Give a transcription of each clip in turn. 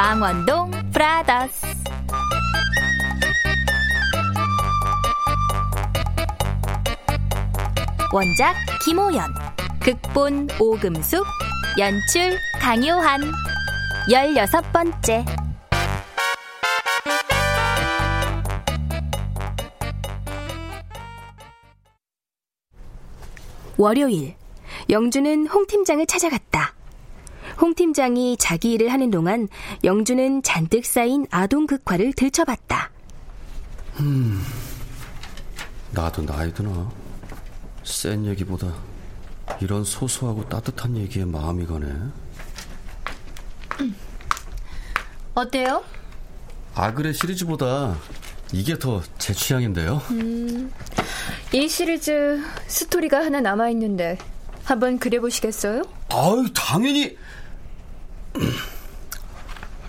망원동 브라더스. 원작 김호연 극본 오금숙 연출 강요한. 열여섯 번째. 월요일 영주는 홍 팀장을 찾아갔다. 홍 팀장이 자기 일을 하는 동안 영주는 잔뜩 쌓인 아동 극화를 들춰봤다. 음, 나도 나이 드나. 센 얘기보다 이런 소소하고 따뜻한 얘기에 마음이 가네. 어때요? 아그레 시리즈보다 이게 더 제 취향인데요. 음, 이 시리즈 스토리가 하나 남아 있는데 한번 그려보시겠어요? 아유, 당연히.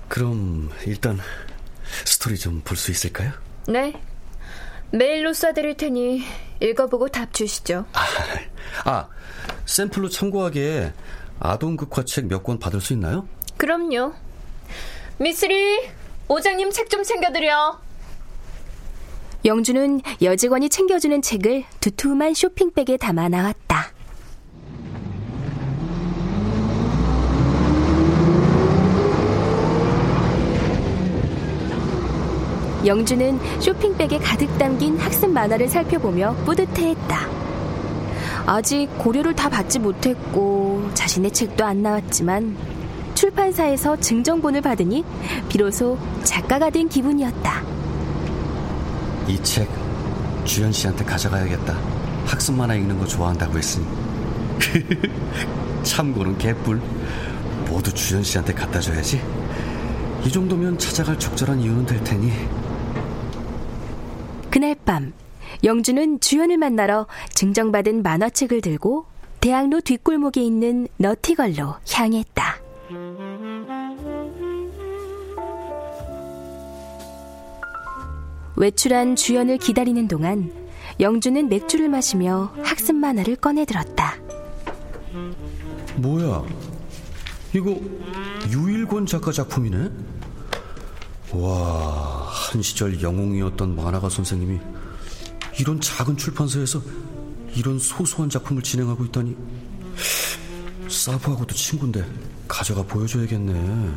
그럼 일단 스토리 좀 볼 수 있을까요? 네. 메일로 쏴드릴 테니 읽어보고 답 주시죠. 아, 아 샘플로 참고하기에 아동 극화 책 몇 권 받을 수 있나요? 그럼요. 미쓰리, 오장님 책 좀 챙겨드려. 영준은 여직원이 챙겨주는 책을 두툼한 쇼핑백에 담아 나왔다. 영주는 쇼핑백에 가득 담긴 학습 만화를 살펴보며 뿌듯해했다. 아직 고려를 다 받지 못했고 자신의 책도 안 나왔지만 출판사에서 증정본을 받으니 비로소 작가가 된 기분이었다. 이 책 주연 씨한테 가져가야겠다. 학습 만화 읽는 거 좋아한다고 했으니. 참고는 개뿔. 모두 주연 씨한테 갖다 줘야지. 이 정도면 찾아갈 적절한 이유는 될 테니. 밤 영주는 주연을 만나러 증정받은 만화책을 들고 대학로 뒷골목에 있는 너티걸로 향했다. 외출한 주연을 기다리는 동안 영주는 맥주를 마시며 학습 만화를 꺼내 들었다. 뭐야? 이거 유일권 작가 작품이네? 와, 한 시절 영웅이었던 만화가 선생님이 이런 작은 출판사에서 이런 소소한 작품을 진행하고 있다니 사부하고도 친구인데 가져가 보여줘야겠네.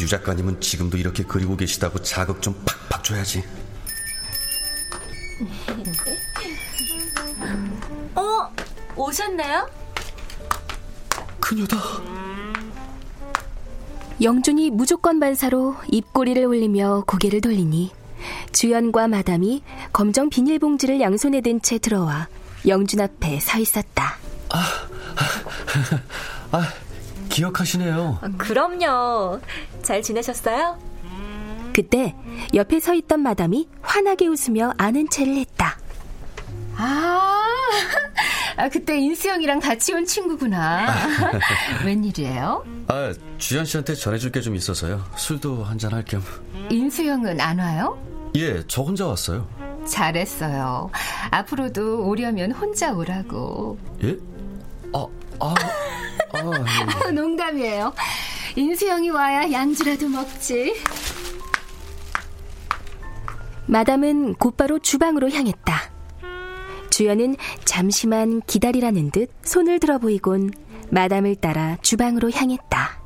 유 작가님은 지금도 이렇게 그리고 계시다고 자극 좀 팍팍 줘야지. 어? 오셨나요? 그녀다. 영준이 무조건 반사로 입꼬리를 올리며 고개를 돌리니 주연과 마담이 검정 비닐봉지를 양손에 든 채 들어와 영준 앞에 서 있었다. 아, 아, 기억하시네요. 그럼요. 잘 지내셨어요? 그때 옆에 서 있던 마담이 환하게 웃으며 아는 체를 했다. 아, 아, 그때 인수 형이랑 같이 온 친구구나. 웬일이에요? 아, 주연 씨한테 전해줄 게 좀 있어서요. 술도 한 잔 할 겸. 인수 형은 안 와요? 예, 저 혼자 왔어요. 잘했어요. 앞으로도 오려면 혼자 오라고. 예? 아, 아, 아. 농담이에요. 인수형이 와야 양주라도 먹지. 마담은 곧바로 주방으로 향했다. 주연은 잠시만 기다리라는 듯 손을 들어 보이곤 마담을 따라 주방으로 향했다.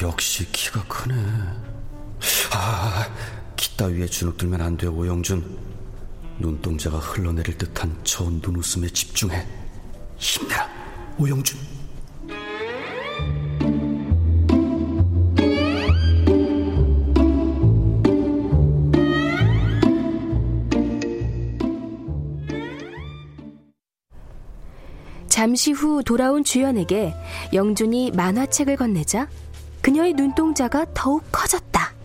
역시 키가 크네. 아, 키 따위에 주눅들면 안 돼, 오영준. 눈동자가 흘러내릴 듯한 저 눈웃음에 집중해. 힘내라, 오영준. 잠시 후 돌아온 주연에게 영준이 만화책을 건네자 그녀의 눈동자가 더욱 커졌다.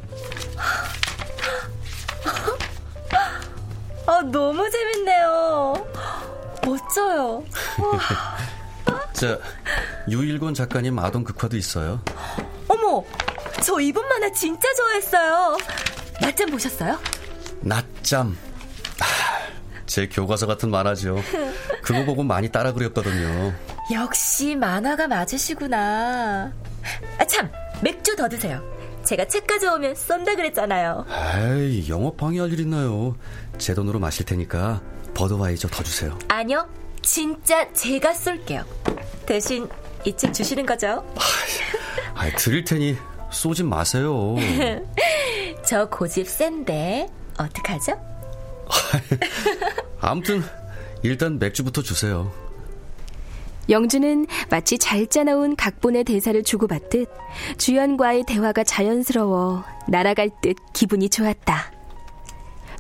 아, 너무 재밌네요. 멋져요. 자, 유일권 작가님 아동 극화도 있어요. 어머, 저 이번 만화 진짜 좋아했어요. 낮잠 보셨어요? 낮잠. 제 교과서 같은 만화죠. 그거 보고 많이 따라 그렸거든요. 역시 만화가 맞으시구나. 아, 참, 맥주 더 드세요. 제가 책 가져오면 쏜다 그랬잖아요. 에이, 영업 방해할 일 있나요? 제 돈으로 마실 테니까 버드와이저 더 주세요. 아니요, 진짜 제가 쏠게요. 대신 이 책 주시는 거죠? 아, 드릴 테니 쏘지 마세요. 저 고집 센데 어떡하죠? 아무튼 일단 맥주부터 주세요. 영주는 마치 잘 짜나온 각본의 대사를 주고받듯 주연과의 대화가 자연스러워 날아갈 듯 기분이 좋았다.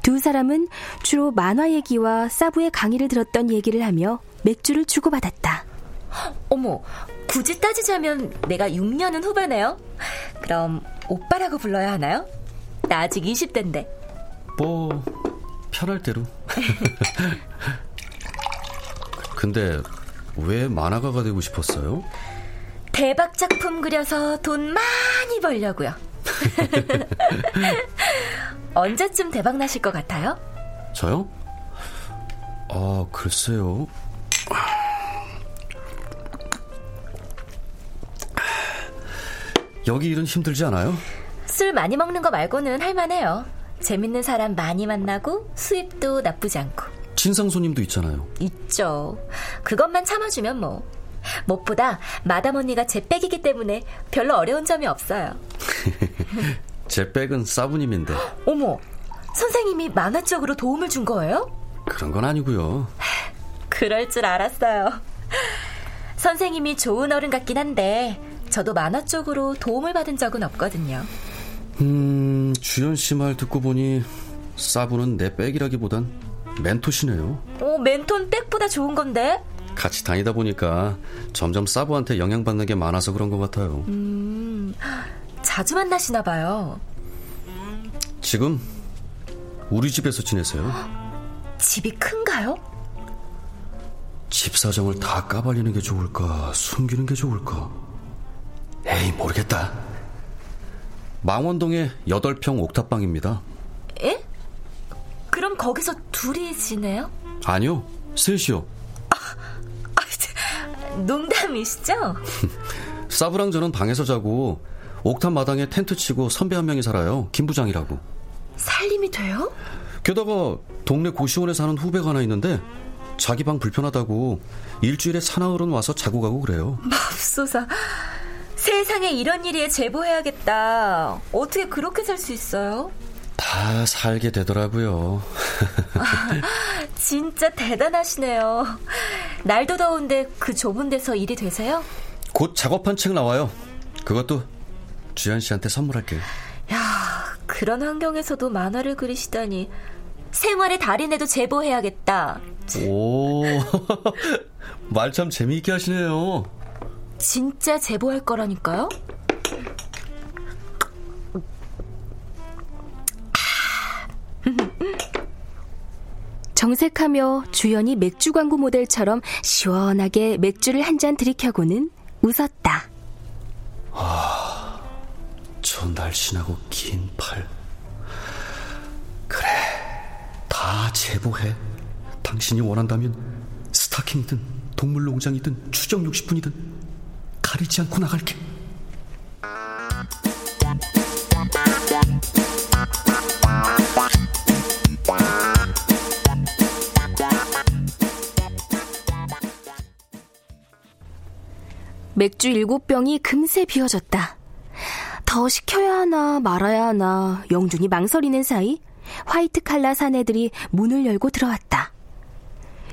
두 사람은 주로 만화 얘기와 사부의 강의를 들었던 얘기를 하며 맥주를 주고받았다. 어머, 굳이 따지자면 내가 6년은 후배네요. 그럼 오빠라고 불러야 하나요? 나 아직 20대인데. 뭐 편할 대로. 근데 왜 만화가가 되고 싶었어요? 대박 작품 그려서 돈 많이 벌려고요. 언제쯤 대박 나실 것 같아요? 저요? 아, 글쎄요. 여기 일은 힘들지 않아요? 술 많이 먹는 거 말고는 할만해요. 재밌는 사람 많이 만나고 수입도 나쁘지 않고. 진상 손님도 있잖아요. 있죠. 그것만 참아주면 뭐. 무엇보다 마담 언니가 제 백이기 때문에 별로 어려운 점이 없어요. 제 백은 사부님인데. 어머, 선생님이 만화 쪽으로 도움을 준 거예요? 그런 건 아니고요. 그럴 줄 알았어요. 선생님이 좋은 어른 같긴 한데 저도 만화 쪽으로 도움을 받은 적은 없거든요. 음, 주연 씨 말 듣고 보니 사부는 내 백이라기보단 멘토시네요. 어, 멘토는 백보다 좋은 건데? 같이 다니다 보니까 점점 사부한테 영향받는 게 많아서 그런 것 같아요. 음, 자주 만나시나 봐요. 지금 우리 집에서 지내세요. 집이 큰가요? 집 사정을 다 까발리는 게 좋을까, 숨기는 게 좋을까? 에이, 모르겠다. 망원동의 8평 옥탑방입니다. 에? 그럼 거기서 둘이 지내요? 아니요, 셋이요. 농담이시죠? 사부랑 저는 방에서 자고 옥탑 마당에 텐트 치고 선배 한 명이 살아요. 김 부장이라고. 살림이 돼요? 게다가 동네 고시원에 사는 후배가 하나 있는데 자기 방 불편하다고 일주일에 사나흘은 와서 자고 가고 그래요. 맙소사. 세상에 이런 일이에 제보해야겠다. 어떻게 그렇게 살 수 있어요? 다 살게 되더라고요. 아, 진짜 대단하시네요. 날도 더운데 그 좁은 데서 일이 되세요? 곧 작업한 책 나와요. 그것도 주연 씨한테 선물할게요. 야, 그런 환경에서도 만화를 그리시다니. 생활의 달인에도 제보해야겠다. 오, 말 참 재미있게 하시네요. 진짜 제보할 거라니까요? 정색하며 주연이 맥주 광고 모델처럼 시원하게 맥주를 한 잔 들이켜고는 웃었다. 아, 저 날씬하고 긴 팔. 그래, 다 제보해. 당신이 원한다면 스타킹이든 동물농장이든 추정육식분이든 가리지 않고 나갈게. 맥주 일곱 병이 금세 비워졌다. 더 시켜야 하나 말아야 하나 영준이 망설이는 사이 화이트 칼라 사내들이 문을 열고 들어왔다.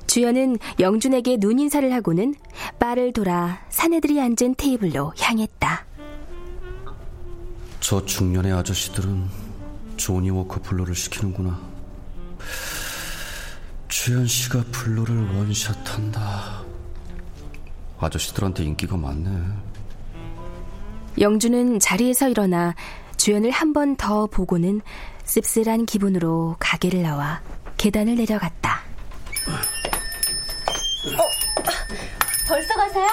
주연은 영준에게 눈인사를 하고는 바를 돌아 사내들이 앉은 테이블로 향했다. 저 중년의 아저씨들은 조니 워커 블루를 시키는구나. 주연 씨가 블루를 원샷한다. 아저씨들한테 인기가 많네. 영주는 자리에서 일어나 주연을 한 번 더 보고는 씁쓸한 기분으로 가게를 나와 계단을 내려갔다. 어, 벌써 가세요?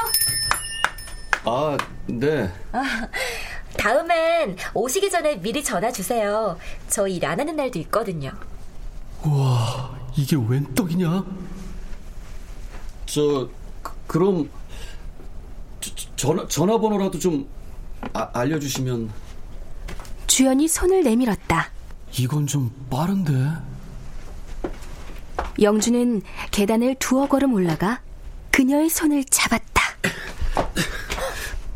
아, 네. 아, 다음엔 오시기 전에 미리 전화 주세요. 저 일 안 하는 날도 있거든요. 우와, 이게 웬 떡이냐? 저, 그, 럼 전화, 전화번호라도 좀 아, 알려주시면. 주연이 손을 내밀었다. 이건 좀 빠른데? 영주는 계단을 두어 걸음 올라가 그녀의 손을 잡았다.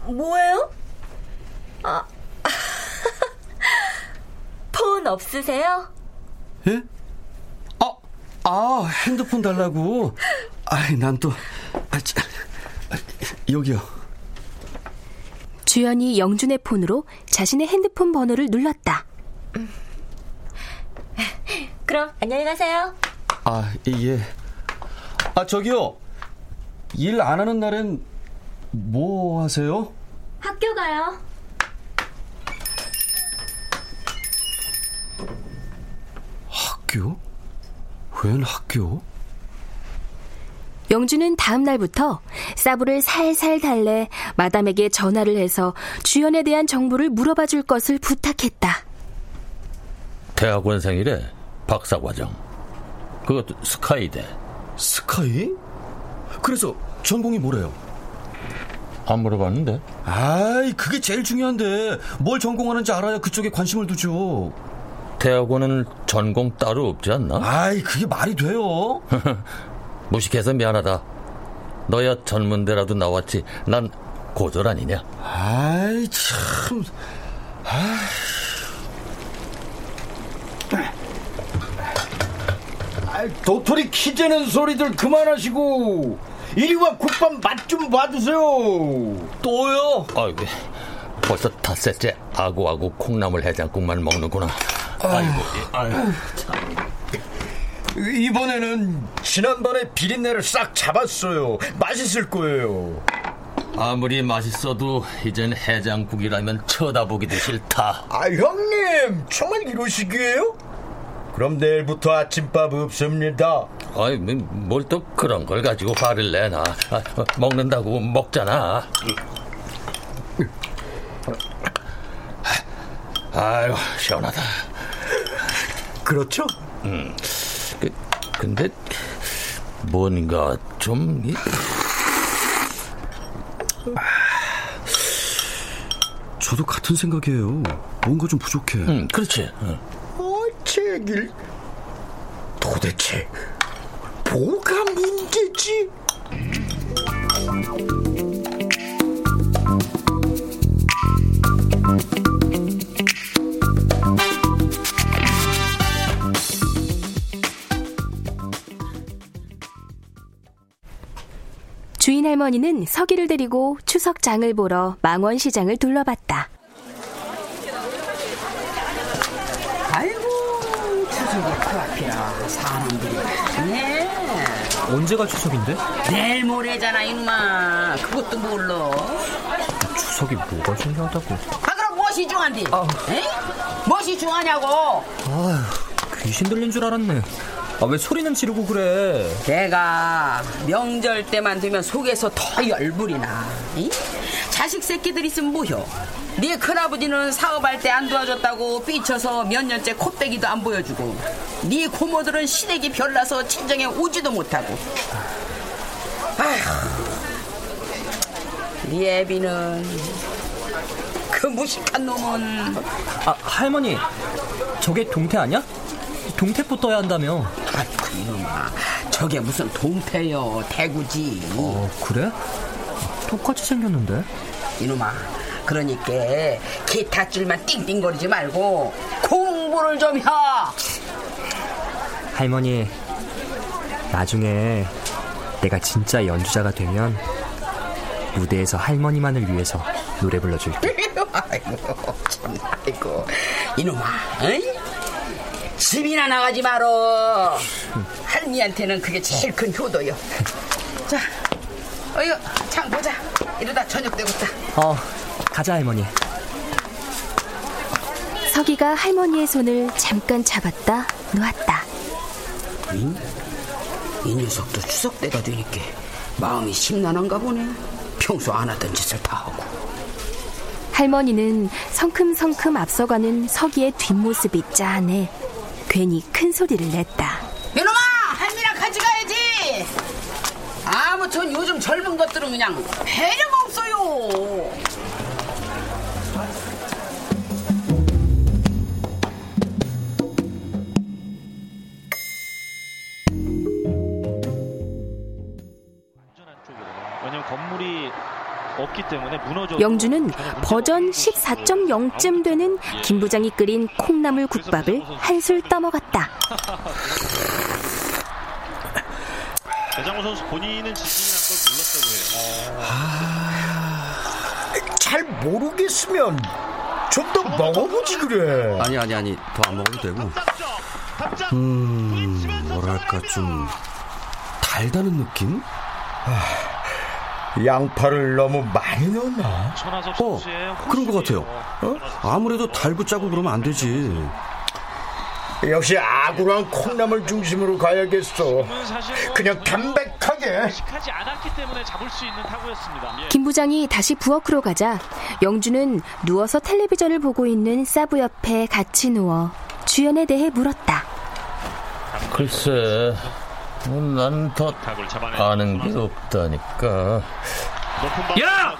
뭐예요? 아, 폰 없으세요? 예? 아, 아, 핸드폰 달라고? 아이, 난 또, 아, 자, 여기요. 주연이 영준의 폰으로 자신의 핸드폰 번호를 눌렀다. 그럼 안녕히 가세요. 아, 예. 아, 저기요. 일 안 하는 날엔 뭐 하세요? 학교 가요. 학교? 웬 학교? 영주는 다음 날부터 사부를 살살 달래 마담에게 전화를 해서 주연에 대한 정보를 물어봐 줄 것을 부탁했다. 대학원생이래. 박사과정. 그것도 스카이대. 스카이? 그래서 전공이 뭐래요? 안 물어봤는데. 아이, 그게 제일 중요한데 뭘 전공하는지 알아야 그쪽에 관심을 두죠. 대학원은 전공 따로 없지 않나? 아이, 그게 말이 돼요? 무식해서 미안하다. 너야 전문대라도 나왔지. 난 고졸 아니냐? 아이, 참. 아이. 아이, 도토리 키 재는 소리들 그만하시고 이리와 국밥 맛 좀 봐주세요. 또요? 아이고, 벌써 닷새째 아구아구 콩나물 해장국만 먹는구나. 아이고, 아이고. 이 번에는 지난번에 비린내를 싹 잡았어요. 맛있을 거예요. 아무리 맛있어도 이젠 해장국이라면 쳐다보기도 싫다. 아 형님 정말 이러시기에요? 그럼 내일부터 아침밥 없습니다. 아이, 뭘 또 그런 걸 가지고 화를 내나. 아, 먹는다고 먹잖아. 아유, 시원하다. 그렇죠? 음. 그, 근데, 뭔가 좀. 저도 같은 생각이에요. 뭔가 좀 부족해. 음, 그렇지. 응. 어책일 도대체 뭐가 문제지? 주인 할머니는 서기를 데리고 추석장을 보러 망원시장을 둘러봤다. 아이고 추석이 코앞이라 사람들이 많네 언제가 추석인데? 내일 모레잖아 임마 그것도 몰라 추석이 뭐가 중요하다고 아 그럼 무엇이 중요한디? 아. 무엇이 중요하냐고 아휴 귀신 들린 줄 알았네 아, 왜 소리는 지르고 그래? 내가 명절 때만 되면 속에서 더 열불이 나. 이? 자식 새끼들 있으면 뭐여? 네 큰아버지는 사업할 때 안 도와줬다고 삐쳐서 몇 년째 콧배기도 안 보여주고 네 고모들은 시댁이 별나서 친정에 오지도 못하고 아휴 네 애비는 그 무식한 놈은 아, 할머니. 저게 동태 아니야? 동태포 떠야 한다며. 아이고 이놈아 저게 무슨 동태요 대구지 어, 그래? 똑같이 생겼는데? 이놈아 그러니까 기타 줄만 띵띵거리지 말고 공부를 좀 해. 할머니, 나중에 내가 진짜 연주자가 되면 무대에서 할머니만을 위해서 노래 불러줄게. 아이고 참 아이고 이놈아 어이? 집이나 나가지 말어 할미한테는 그게 제일 큰 효도요 자 어이 장 보자 이러다 저녁 되겠다 어, 가자, 할머니. 서기가 할머니의 손을 잠깐 잡았다 놓았다. 응? 이 녀석도 추석 때가 되니까 마음이 심란한가 보네 평소 안 하던 짓을 다 하고 할머니는 성큼성큼 앞서가는 서기의 뒷모습이 짠해 괜히 큰 소리를 냈다. 이놈아 할미랑 같이 가야지! 아무튼 요즘 젊은 것들은 그냥 배려가 없어요 영주는 버전 14.0쯤 되는 김 부장이 끓인 콩나물 국밥을 한술 떠먹었다. 배장호 선수 본인은 지진이 난걸 몰랐다고 해요. 잘 모르겠으면 좀 더 먹어보지 그래. 아니 아니 아니 더 안 먹어도 되고. 음 뭐랄까 좀 달다는 느낌? 양파를 너무 많이 넣었나? 어 그런 것 같아요. 어? 아무래도 달고 짜고 그러면 안 되지. 역시 아구랑 콩나물 중심으로 가야겠어. 그냥 담백하게. 하지 않았기 때문에 잡을 수 있는 타구였습니다. 예. 김 부장이 다시 부엌으로 가자 영주는 누워서 텔레비전을 보고 있는 사부 옆에 같이 누워 주연에 대해 물었다. 글쎄, 뭐 나는 더 아는 게 없다니까. 야!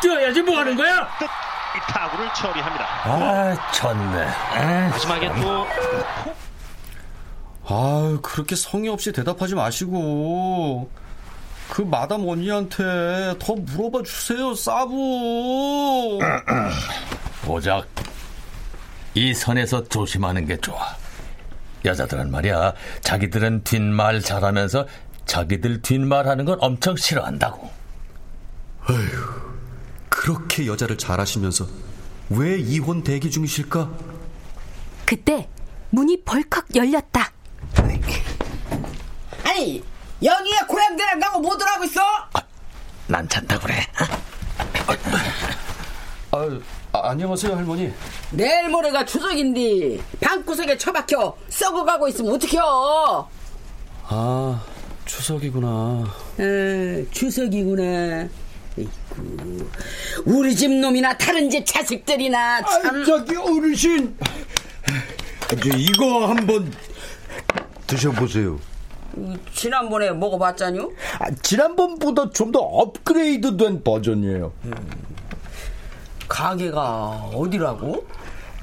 뛰어야지 뭐 하는 거야? 이 타구를 처리합니다. 아, 졌네. 마지막에 또 아 그렇게 성의 없이 대답하지 마시고 그 마담 언니한테 더 물어봐 주세요, 사부. 보작. 이 선에서 조심하는 게 좋아. 여자들은 말이야, 자기들은 뒷말 잘하면서 자기들 뒷말하는 건 엄청 싫어한다고. 어휴, 그렇게 여자를 잘하시면서 왜 이혼 대기 중이실까? 그때 문이 벌컥 열렸다. 아니 여기에 고향들랑 나고 뭐들 하고 있어? 난 잔다 그래. 아, 아, 안녕하세요 할머니. 내일 모레가 추석인데 방구석에 처박혀 썩어가고 있으면 어떡해요? 아 추석이구나. 에, 추석이구나. 에이구, 우리 집 놈이나 다른 집 자식들이나 참. 아, 저기 어르신, 저 이거 한번 드셔보세요. 지난번에 먹어봤잖요? 아, 지난번보다 좀 더 업그레이드된 버전이에요. 가게가 어디라고?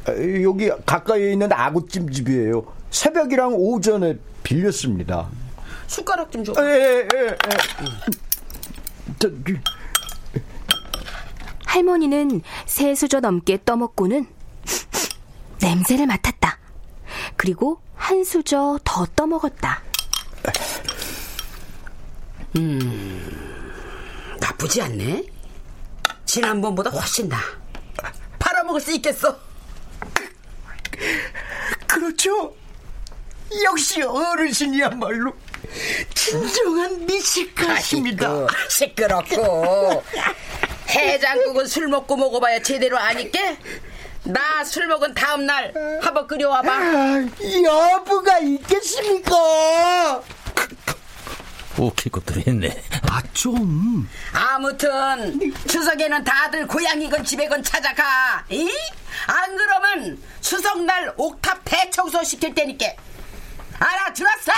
아, 여기 가까이에 있는 아구찜 집이에요. 새벽이랑 오전에 빌렸습니다. 숟가락 좀 줘. 예, 예, 예. 저기. 할머니는 세 수저 넘게 떠먹고는 냄새를 맡았다. 그리고 한 수저 더 떠먹었다. 음, 나쁘지 않네. 지난번보다 훨씬 나. 팔아먹을 수 있겠어. 그렇죠. 역시 어르신이야말로 진정한 미식가십니다. 아이고, 시끄럽고. 해장국은 술 먹고 먹어봐야 제대로 아니까? 나술 먹은 다음 날 한번 끓여와봐. 아, 여부가 수가 있겠습니까? 웃길 것들이 있네. 아, 좀. 아무튼 추석에는 다들 고향이건 집에건 찾아가. 이? 안 그러면 추석날 옥탑 대청소 시킬 테니까. 알아들었어?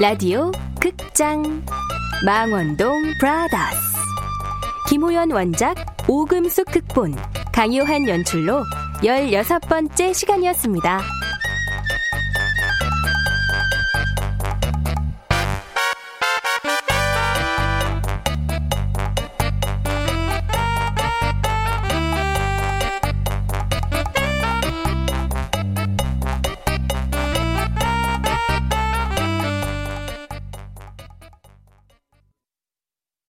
라디오 극장 망원동 브라더스 김호연 원작 오금숙 극본 강요한 연출로 16번째 시간이었습니다.